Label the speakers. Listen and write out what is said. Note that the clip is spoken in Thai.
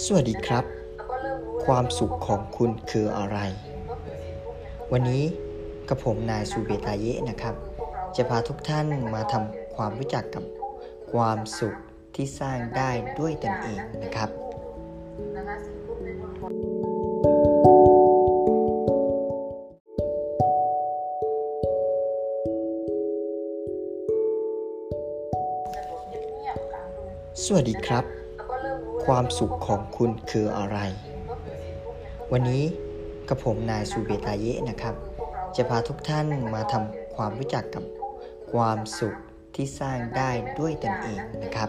Speaker 1: สวัสดีครับ ความสุขของคุณคืออะไร วันนี้กับผมนายซูเบตาเยะนะครับ จะพาทุกท่านมาทำความรู้จักกับความสุขที่สร้างได้ด้วยตนเองนะครับ
Speaker 2: สวั
Speaker 1: สดีครับ ความสุขของคุณคืออะไร วันนี้กับผมนายสุเบตาเยะนะครับ จะพาทุกท่านมาทำความรู้จักกับความสุขที่สร้างได้ด้วยตนเองนะครับ